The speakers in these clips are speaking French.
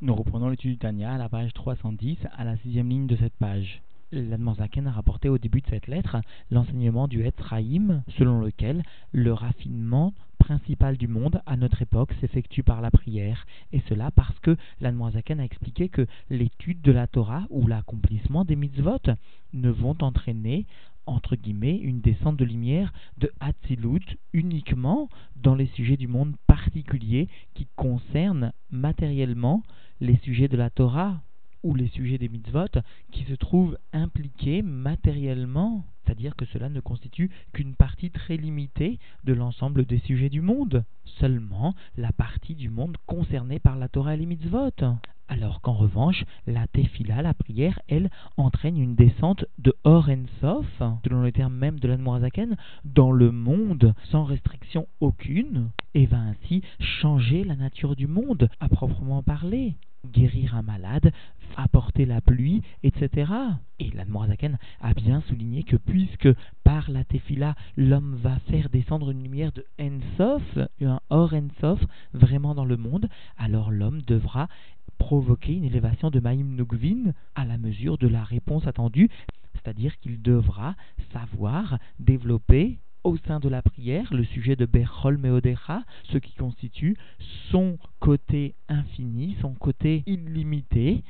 Nous reprenons l'étude du Tania à la page 310, à la sixième ligne de cette page. L'Admanzaken a rapporté au début de cette lettre l'enseignement du Etzraïm, selon lequel le raffinement principal du monde à notre époque s'effectue par la prière, et cela parce que l'Admanzaken a expliqué que l'étude de la Torah ou l'accomplissement des mitzvot ne vont entraîner entre guillemets, une descente de lumière de Hatzilut uniquement dans les sujets du monde particulier qui concernent matériellement les sujets de la Torah ou les sujets des mitzvot qui se trouvent impliqués matériellement, c'est-à-dire que cela ne constitue qu'une partie très limitée de l'ensemble des sujets du monde, seulement la partie du monde concernée par la Torah et les alors qu'en revanche, la tefila, la prière, elle, entraîne une descente de Or Sof, selon le terme même de l'Anmorazaken, dans le monde sans restriction aucune, et va ainsi changer la nature du monde, à proprement parler guérir un malade, apporter la pluie, etc. Et l'Anmorazaken a bien souligné que puisque par la tefila, l'homme va faire descendre une lumière de Ensof, un Or Ensof, vraiment dans le monde, alors l'homme devra provoquer une élévation de Maïm Nugvin à la mesure de la réponse attendue, c'est-à-dire qu'il devra savoir développer au sein de la prière le sujet de Bechol Meodecha, ce qui constitue son côté infini, son côté illimité,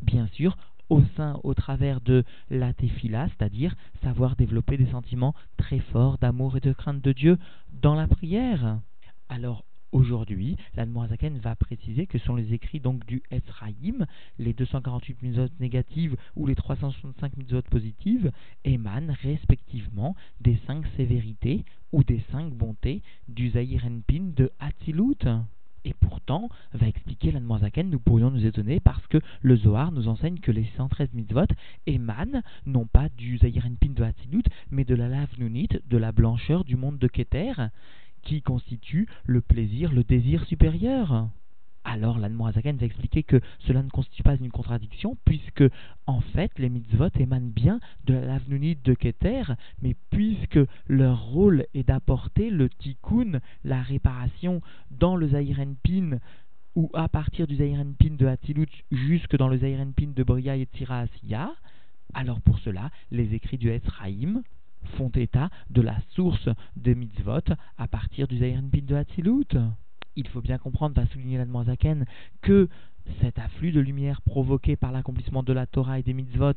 bien sûr, au sein, au travers de la tefila, c'est-à-dire savoir développer des sentiments très forts d'amour et de crainte de Dieu dans la prière. Alors, Aujourd'hui, l'Admorazaken va préciser que sont les écrits donc du Esraïm, les 248 mitzvot négatives ou les 365 mitzvot positives, émanent respectivement des cinq sévérités ou des cinq bontés du Zahir Enpin de Hatzilut. Va expliquer l'Admorazaken, nous pourrions nous étonner parce que le Zohar nous enseigne que les 113 mitzvot émanent non pas du Zahir Enpin de Hatzilut, mais de la lave de la blancheur du monde de Keter qui constitue le plaisir, le désir supérieur. Alors l'Anmoazaken va expliquer que cela ne constitue pas une contradiction, puisque en fait les mitzvot émanent bien de l'avenue de Keter, mais puisque leur rôle est d'apporter le tikkun, la réparation, dans le Zahirenpin, ou à partir du Zahirenpin de Hatilut jusque dans le Zahirenpin de Bria et Tira Asiya, alors pour cela, les écrits du Ezraïm font état de la source de mitzvot à partir du Zayin de Hatzilut. Il faut bien comprendre, va souligner l'Admorazaken, que cet afflux de lumière provoqué par l'accomplissement de la Torah et des mitzvot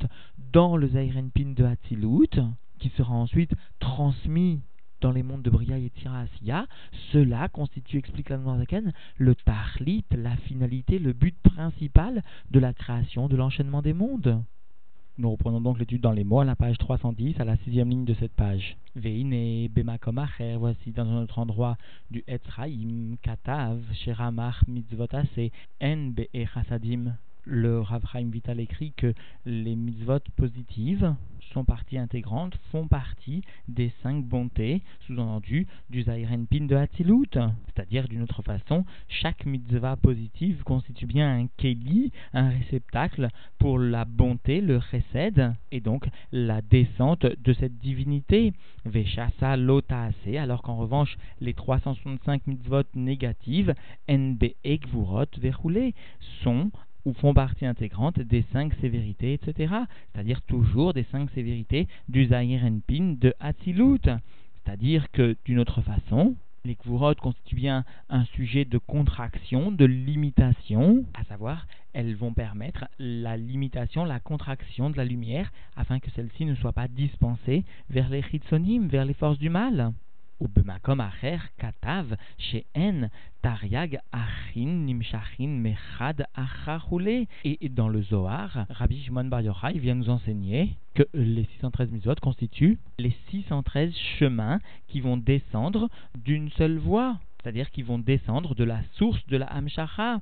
dans le Zayin de Hatzilut, qui sera ensuite transmis dans les mondes de Bria et Tira Asiya, cela constitue, explique l'Admorazaken, le tahlit, la finalité, le but principal de la création, de l'enchaînement des mondes. Nous reprenons donc l'étude dans les mots à la page 310, à la sixième ligne de cette page. Veine bemakomacher, voici dans un autre endroit du Etzraim, Katav, Sheramach, Mitzvotase, En be le Rav Vital écrit que les mitzvot positives sont partie intégrante, font partie des cinq bontés, sous-entendu, du Zairen Pin de Hatzilut. C'est-à-dire, d'une autre façon, chaque mitzvah positive constitue bien un keli, un réceptacle pour la bonté, le chesed, et donc la descente de cette divinité. Veshasa lotaase, alors qu'en revanche, les 365 mitzvot négatives, nbe ekvurot verroulé, sont ou font partie intégrante des cinq sévérités, etc. C'est-à-dire toujours des cinq sévérités du Zahir Pin de Hatzilut. C'est-à-dire que, d'une autre façon, les Kvurot constituent bien un sujet de contraction, de limitation, à savoir, elles vont permettre la limitation, la contraction de la lumière, afin que celle-ci ne soit pas dispensée vers les Chitsonim, vers les forces du mal. ובמקום אחר כתב שאין tariag achin nimshachin mechad achachule. Et dans le Zohar, Rabbi Shimon Bar Yochai vient nous enseigner que les 613 mitzvot constituent les 613 chemins qui vont descendre d'une seule voie, c'est-à-dire qui vont descendre de la source de la Hamshacha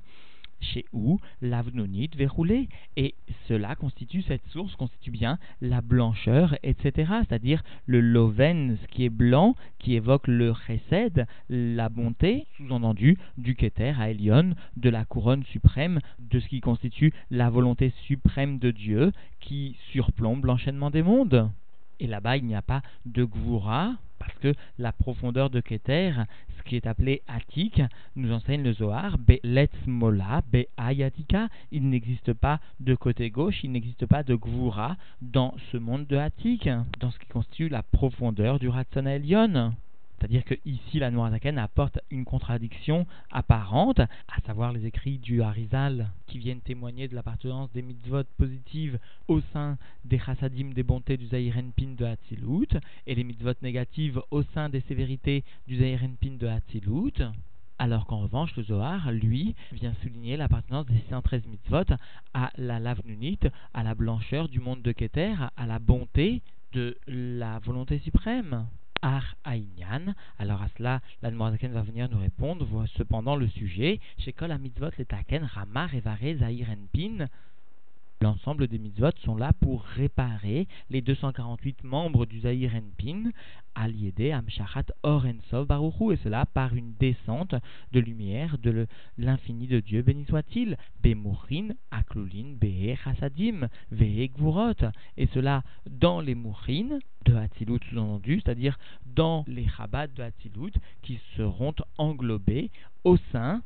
chez où l'avnonite verroulé. Et cela constitue, cette source constitue bien la blancheur, etc. C'est-à-dire le loven, ce qui est blanc, qui évoque le chesed, la bonté, sous-entendu, du keter à Elion, de la couronne suprême, de ce qui constitue la volonté suprême de Dieu, qui surplombe l'enchaînement des mondes. Et là-bas, il n'y a pas de gvura, Parce que la profondeur de Keter, ce qui est appelé Atik, nous enseigne le Zohar, Be'letz Mola, Be'ayatika, il n'existe pas de côté gauche, il n'existe pas de Gvura dans ce monde de Atik, dans ce qui constitue la profondeur du Ratzon Elion. C'est-à-dire que ici, la Noirzaken apporte une contradiction apparente, à savoir les écrits du Harizal qui viennent témoigner de l'appartenance des mitzvot positives au sein des chassadim des bontés du Zahirenpin de Hatzilut et les mitzvot négatives au sein des sévérités du Zahirenpin de Hatzilut. Alors qu'en revanche, le Zohar, lui, vient souligner l'appartenance des 613 mitzvot à la lavnunite, à la blancheur du monde de Keter, à la bonté de la volonté suprême. Ar Aïnyan. Alors à cela, l'Admorazaken va venir nous répondre. Cependant, le sujet, chez Kol Mitzvot, Letaken, Ramar, Evare, Zahir, Pin, L'ensemble des mitzvot sont là pour réparer les 248 membres du Zahir Enpin, Aliede, Amshachat, Or Ensov, Baruchu, et cela par une descente de lumière de l'infini de Dieu, béni soit-il, Bemurin, Aklulin, Behe, Chassadim, Vehe, et cela dans les Mourin de Hatzilut sous-entendu, c'est-à-dire dans les Chabad de Hatzilut qui seront englobés au sein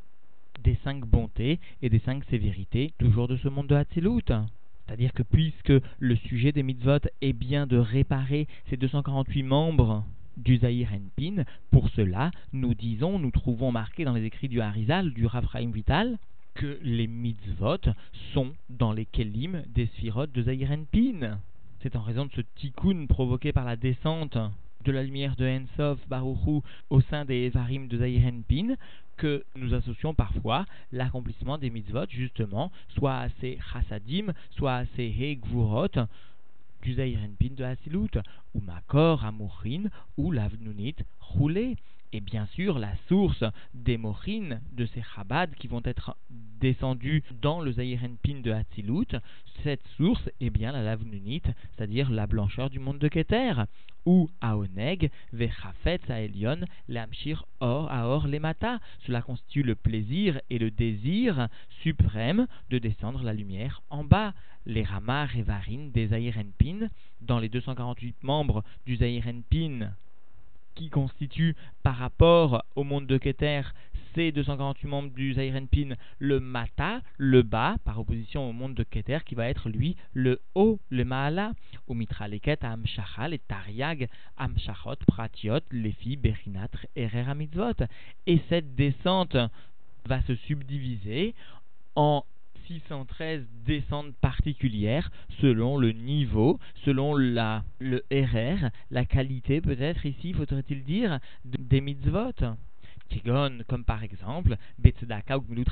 des cinq bontés et des cinq sévérités, toujours de ce monde de Hatzilut. C'est-à-dire que puisque le sujet des mitzvot est bien de réparer ces 248 membres du Zahir Enpin, pour cela, nous disons, nous trouvons marqué dans les écrits du Harizal, du Raphraim Vital, que les mitzvot sont dans les kelim des sphirotes de Zahir Enpin. C'est en raison de ce tikkun provoqué par la descente de la lumière de Ensof Baruchu au sein des Evarim de Zahir Enpin que nous associons parfois l'accomplissement des mitzvot, justement, soit à ces chassadim, soit à ces hegvurot, du Zairenpin de Hasilut, ou Makor, Amurin, ou l'Avnunit, roulé. Et bien sûr, la source des mochines de ces chabad qui vont être descendus dans le Zahirenpin de Hatzilut, cette source est bien la lavnunit, c'est-à-dire la blancheur du monde de Keter, ou Aoneg, Vechafet, Aelion, Lamshir, Or, Aor, Lemata. Cela constitue le plaisir et le désir suprême de descendre la lumière en bas. Les Ramas, Revarin des Zahirenpin, dans les 248 membres du Zahirenpin, qui constitue par rapport au monde de Keter ces 248 membres du Zairenpin le Mata, le bas, par opposition au monde de Keter qui va être lui le haut, le Maala, ou Mitraleket, Amshachal et Tariag, Amshachot, Pratiot, Lefi, Berinat, Erer Mitzvot. Et cette descente va se subdiviser en 613 descentes particulières selon le niveau, selon le RR, la qualité peut-être ici, faudrait-il dire, des mitzvot. Comme par exemple, Betzedaka ou Gmilut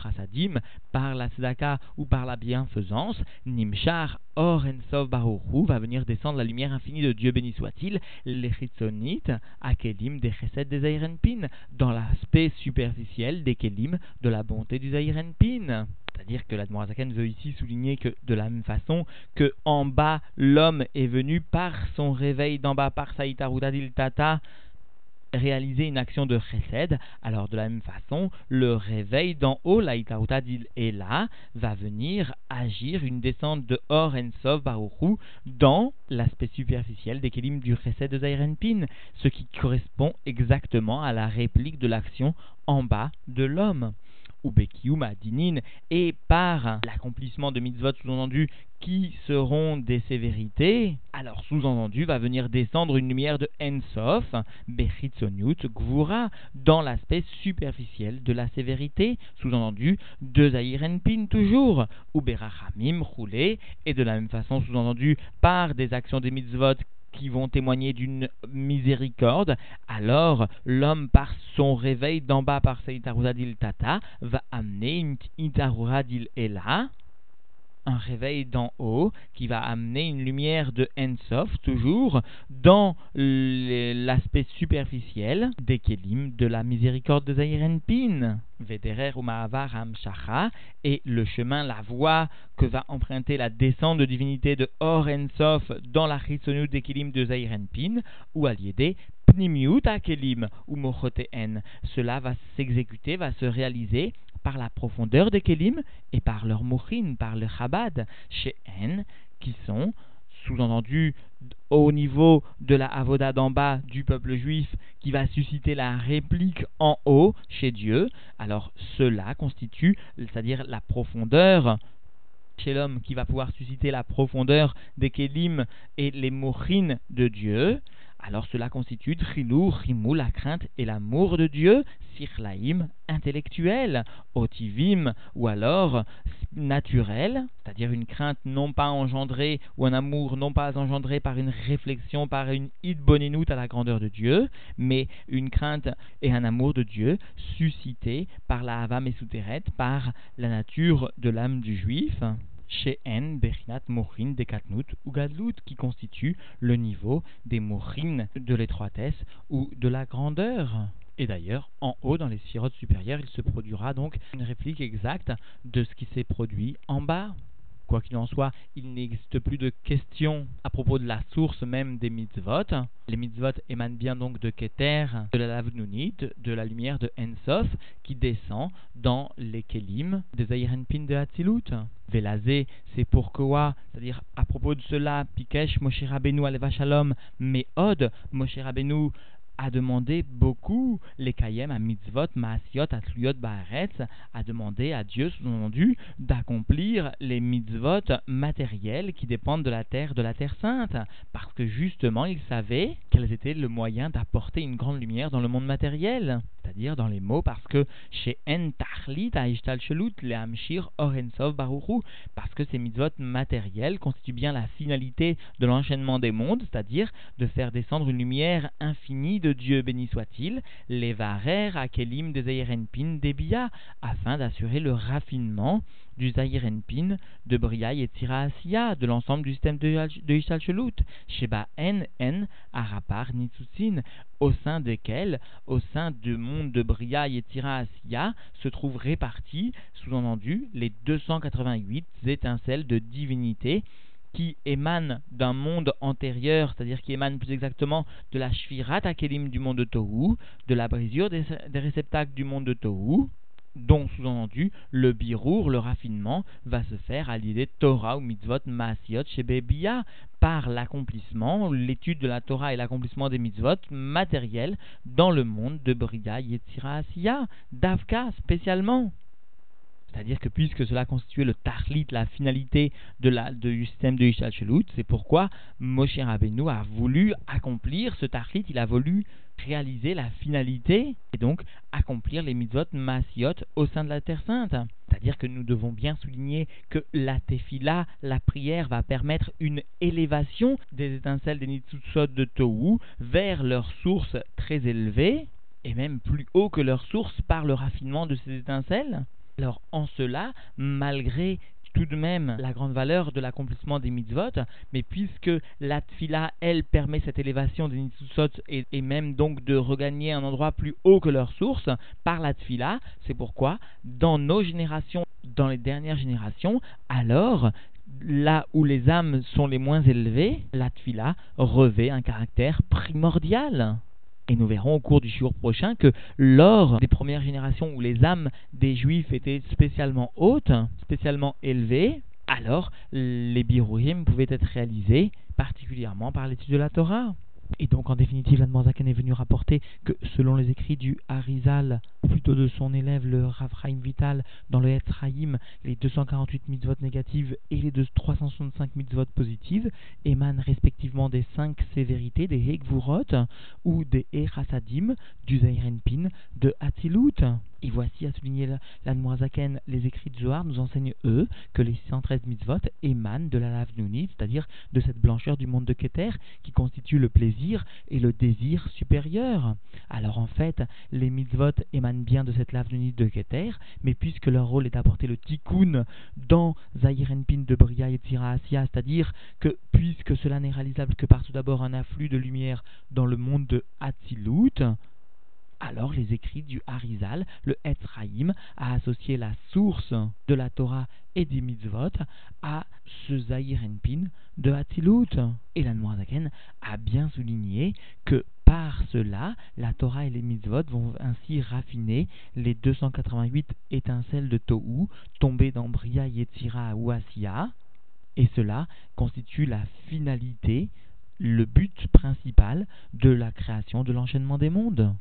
par la Tzedaka ou par la bienfaisance, Nimshar Or Ensov Baruchu va venir descendre la lumière infinie de Dieu béni soit-il, les Chitzonites, Akelim des Chesed des Zairenpin, dans l'aspect superficiel des Kelim de la bonté du Zairenpin. C'est-à-dire que l'Admorazaken veut ici souligner que de la même façon que en bas l'homme est venu par son réveil d'en bas, par Saïtarudadil Tata, réaliser une action de chesed, alors de la même façon, le réveil d'en haut, la d'il là, va venir agir une descente de Or en Sov dans l'aspect superficiel des kelim du chesed de Zairenpin, ce qui correspond exactement à la réplique de l'action en bas de l'homme ou Dinin, et par l'accomplissement de mitzvot sous-entendu qui seront des sévérités, alors sous-entendu va venir descendre une lumière de Ensof, Bechitzoniut, Gvura, dans l'aspect superficiel de la sévérité, sous-entendu de Zahir Enpin toujours, ou Berachamim, roulé, et de la même façon sous-entendu par des actions des mitzvot qui vont témoigner d'une miséricorde, alors l'homme, par son réveil d'en bas par Saïtarouradil Tata, va amener une Itarouradil Ela, un réveil d'en haut qui va amener une lumière de Ensof, toujours dans l'aspect superficiel des Kelim de la miséricorde de Zahirenpin. Vederer ou Ma'avar Amshacha, et le chemin, la voie que va emprunter la descente de divinité de Or Ensof dans la Chitsonu des Kelim de Zahirenpin, ou Aliédé, Pnimiut Kelim ou Mochoteen. Cela va s'exécuter, va se réaliser par la profondeur des Kelim et par leur mouchin, par le Chabad, chez N, qui sont sous-entendu au niveau de la avoda d'en bas du peuple juif qui va susciter la réplique en haut chez Dieu, alors cela constitue, c'est-à-dire la profondeur chez l'homme qui va pouvoir susciter la profondeur des kélim et les mochines de Dieu, alors cela constitue Trilou, Rimou, la crainte et l'amour de Dieu, intellectuel, Otivim, ou alors naturel, c'est-à-dire une crainte non pas engendrée ou un amour non pas engendré par une réflexion, par une idboninout à la grandeur de Dieu, mais une crainte et un amour de Dieu suscité par la Hava Mesuteret, par la nature de l'âme du juif chez N, Bechinat, Mochin, Dekatnut ou Gadlut, qui constitue le niveau des Mochin de l'étroitesse ou de la grandeur. Et d'ailleurs, en haut, dans les sirotes supérieures, il se produira donc une réplique exacte de ce qui s'est produit en bas. Quoi qu'il en soit, il n'existe plus de question à propos de la source même des mitzvot. Les mitzvot émanent bien donc de Keter, de la Lavnunit, de la lumière de Ensof, qui descend dans les Kelim des Ayrenpin de Hatzilut. Velazé, c'est pourquoi, c'est-à-dire à propos de cela, Pikesh, Moshe Rabbeinu, Aleva Shalom, Meod, Moshe Rabbeinu a demandé beaucoup. Les kayem à mitzvot, maasiot, atluyot, baaretz, a demandé à Dieu, sous-entendu, d'accomplir les mitzvot matériels qui dépendent de la terre, de la terre sainte, parce que justement il savait quels étaient le moyen d'apporter une grande lumière dans le monde matériel, c'est-à-dire dans les mots, parce que chez En Tachlit, Aishtal Shelut, le Hamshir, Orensov, Baruchu, parce que ces mitzvot matériels constituent bien la finalité de l'enchaînement des mondes, c'est-à-dire de faire descendre une lumière infinie de Dieu béni soit-il, les varer akelim des Zairenpin des afin d'assurer le raffinement du Zairenpin de Bria et Tira de l'ensemble du système de, Shelut, Sheba En En Arapar Nitsutsin, au sein desquels, au sein du monde de Bria et Tira se trouvent répartis, sous-entendu, les 288 étincelles de divinité qui émane d'un monde antérieur, c'est-à-dire qui émane plus exactement de la Shvirat Akelim du monde de Tohu, de la brisure des, réceptacles du monde de Tohu, dont sous-entendu le birour, le raffinement, va se faire à l'idée Torah ou mitzvot maasiot chez par l'accomplissement, l'étude de la Torah et l'accomplissement des mitzvot matériels dans le monde de Bria Yetzira Asiya, d'Avka spécialement. C'est-à-dire que puisque cela constituait le tahlit, la finalité de la, du système de Ishal Shelut, c'est pourquoi Moshe Rabbeinu a voulu accomplir ce tahlit, il a voulu réaliser la finalité et donc accomplir les mitzvot masiot au sein de la Terre Sainte. C'est-à-dire que nous devons bien souligner que la tefila, la prière, va permettre une élévation des étincelles des nitsutsot de Tohu vers leur source très élevée et même plus haut que leur source par le raffinement de ces étincelles. Alors en cela, malgré tout de même la grande valeur de l'accomplissement des mitzvot, mais puisque la tfila, elle, permet cette élévation des mitzvot et, et, même donc de regagner un endroit plus haut que leur source par la tfila, c'est pourquoi dans nos générations, dans les dernières générations, alors là où les âmes sont les moins élevées, la tfila revêt un caractère primordial. Et nous verrons au cours du jour prochain que lors des premières générations où les âmes des juifs étaient spécialement hautes, spécialement élevées, alors les birouhim pouvaient être réalisés particulièrement par l'étude de la Torah. Et donc, en définitive, l'Admorzaken est venu rapporter que, selon les écrits du Harizal, plutôt de son élève, le Ravraim Vital, dans le Etzraïm, les 248 mitzvot négatives et les 365 mitzvot positives émanent respectivement des cinq sévérités, des Hekvurot ou des Erasadim, du Zairenpin, de Hatzilut. Et voici, à souligner l'Anmoazaken, les écrits de Zohar nous enseignent, eux, que les 113 mitzvot émanent de la lave c'est-à-dire de cette blancheur du monde de Keter, qui constitue le plaisir et le désir supérieur. Alors en fait, les mitzvot émanent bien de cette lave de Keter, mais puisque leur rôle est d'apporter le tikkun dans Zahirenpin de Bria et Tzira c'est-à-dire que puisque cela n'est réalisable que par tout d'abord un afflux de lumière dans le monde de Hatzilut, alors les écrits du Harizal, le Etzraïm, a associé la source de la Torah et des mitzvot à ce Zahir Pin de Hatzilut. Et la Noirzaken a bien souligné que par cela, la Torah et les mitzvot vont ainsi raffiner les 288 étincelles de Tohu tombées dans Bria, Yetzira ou Asiya, Et cela constitue la finalité, le but principal de la création de l'enchaînement des mondes.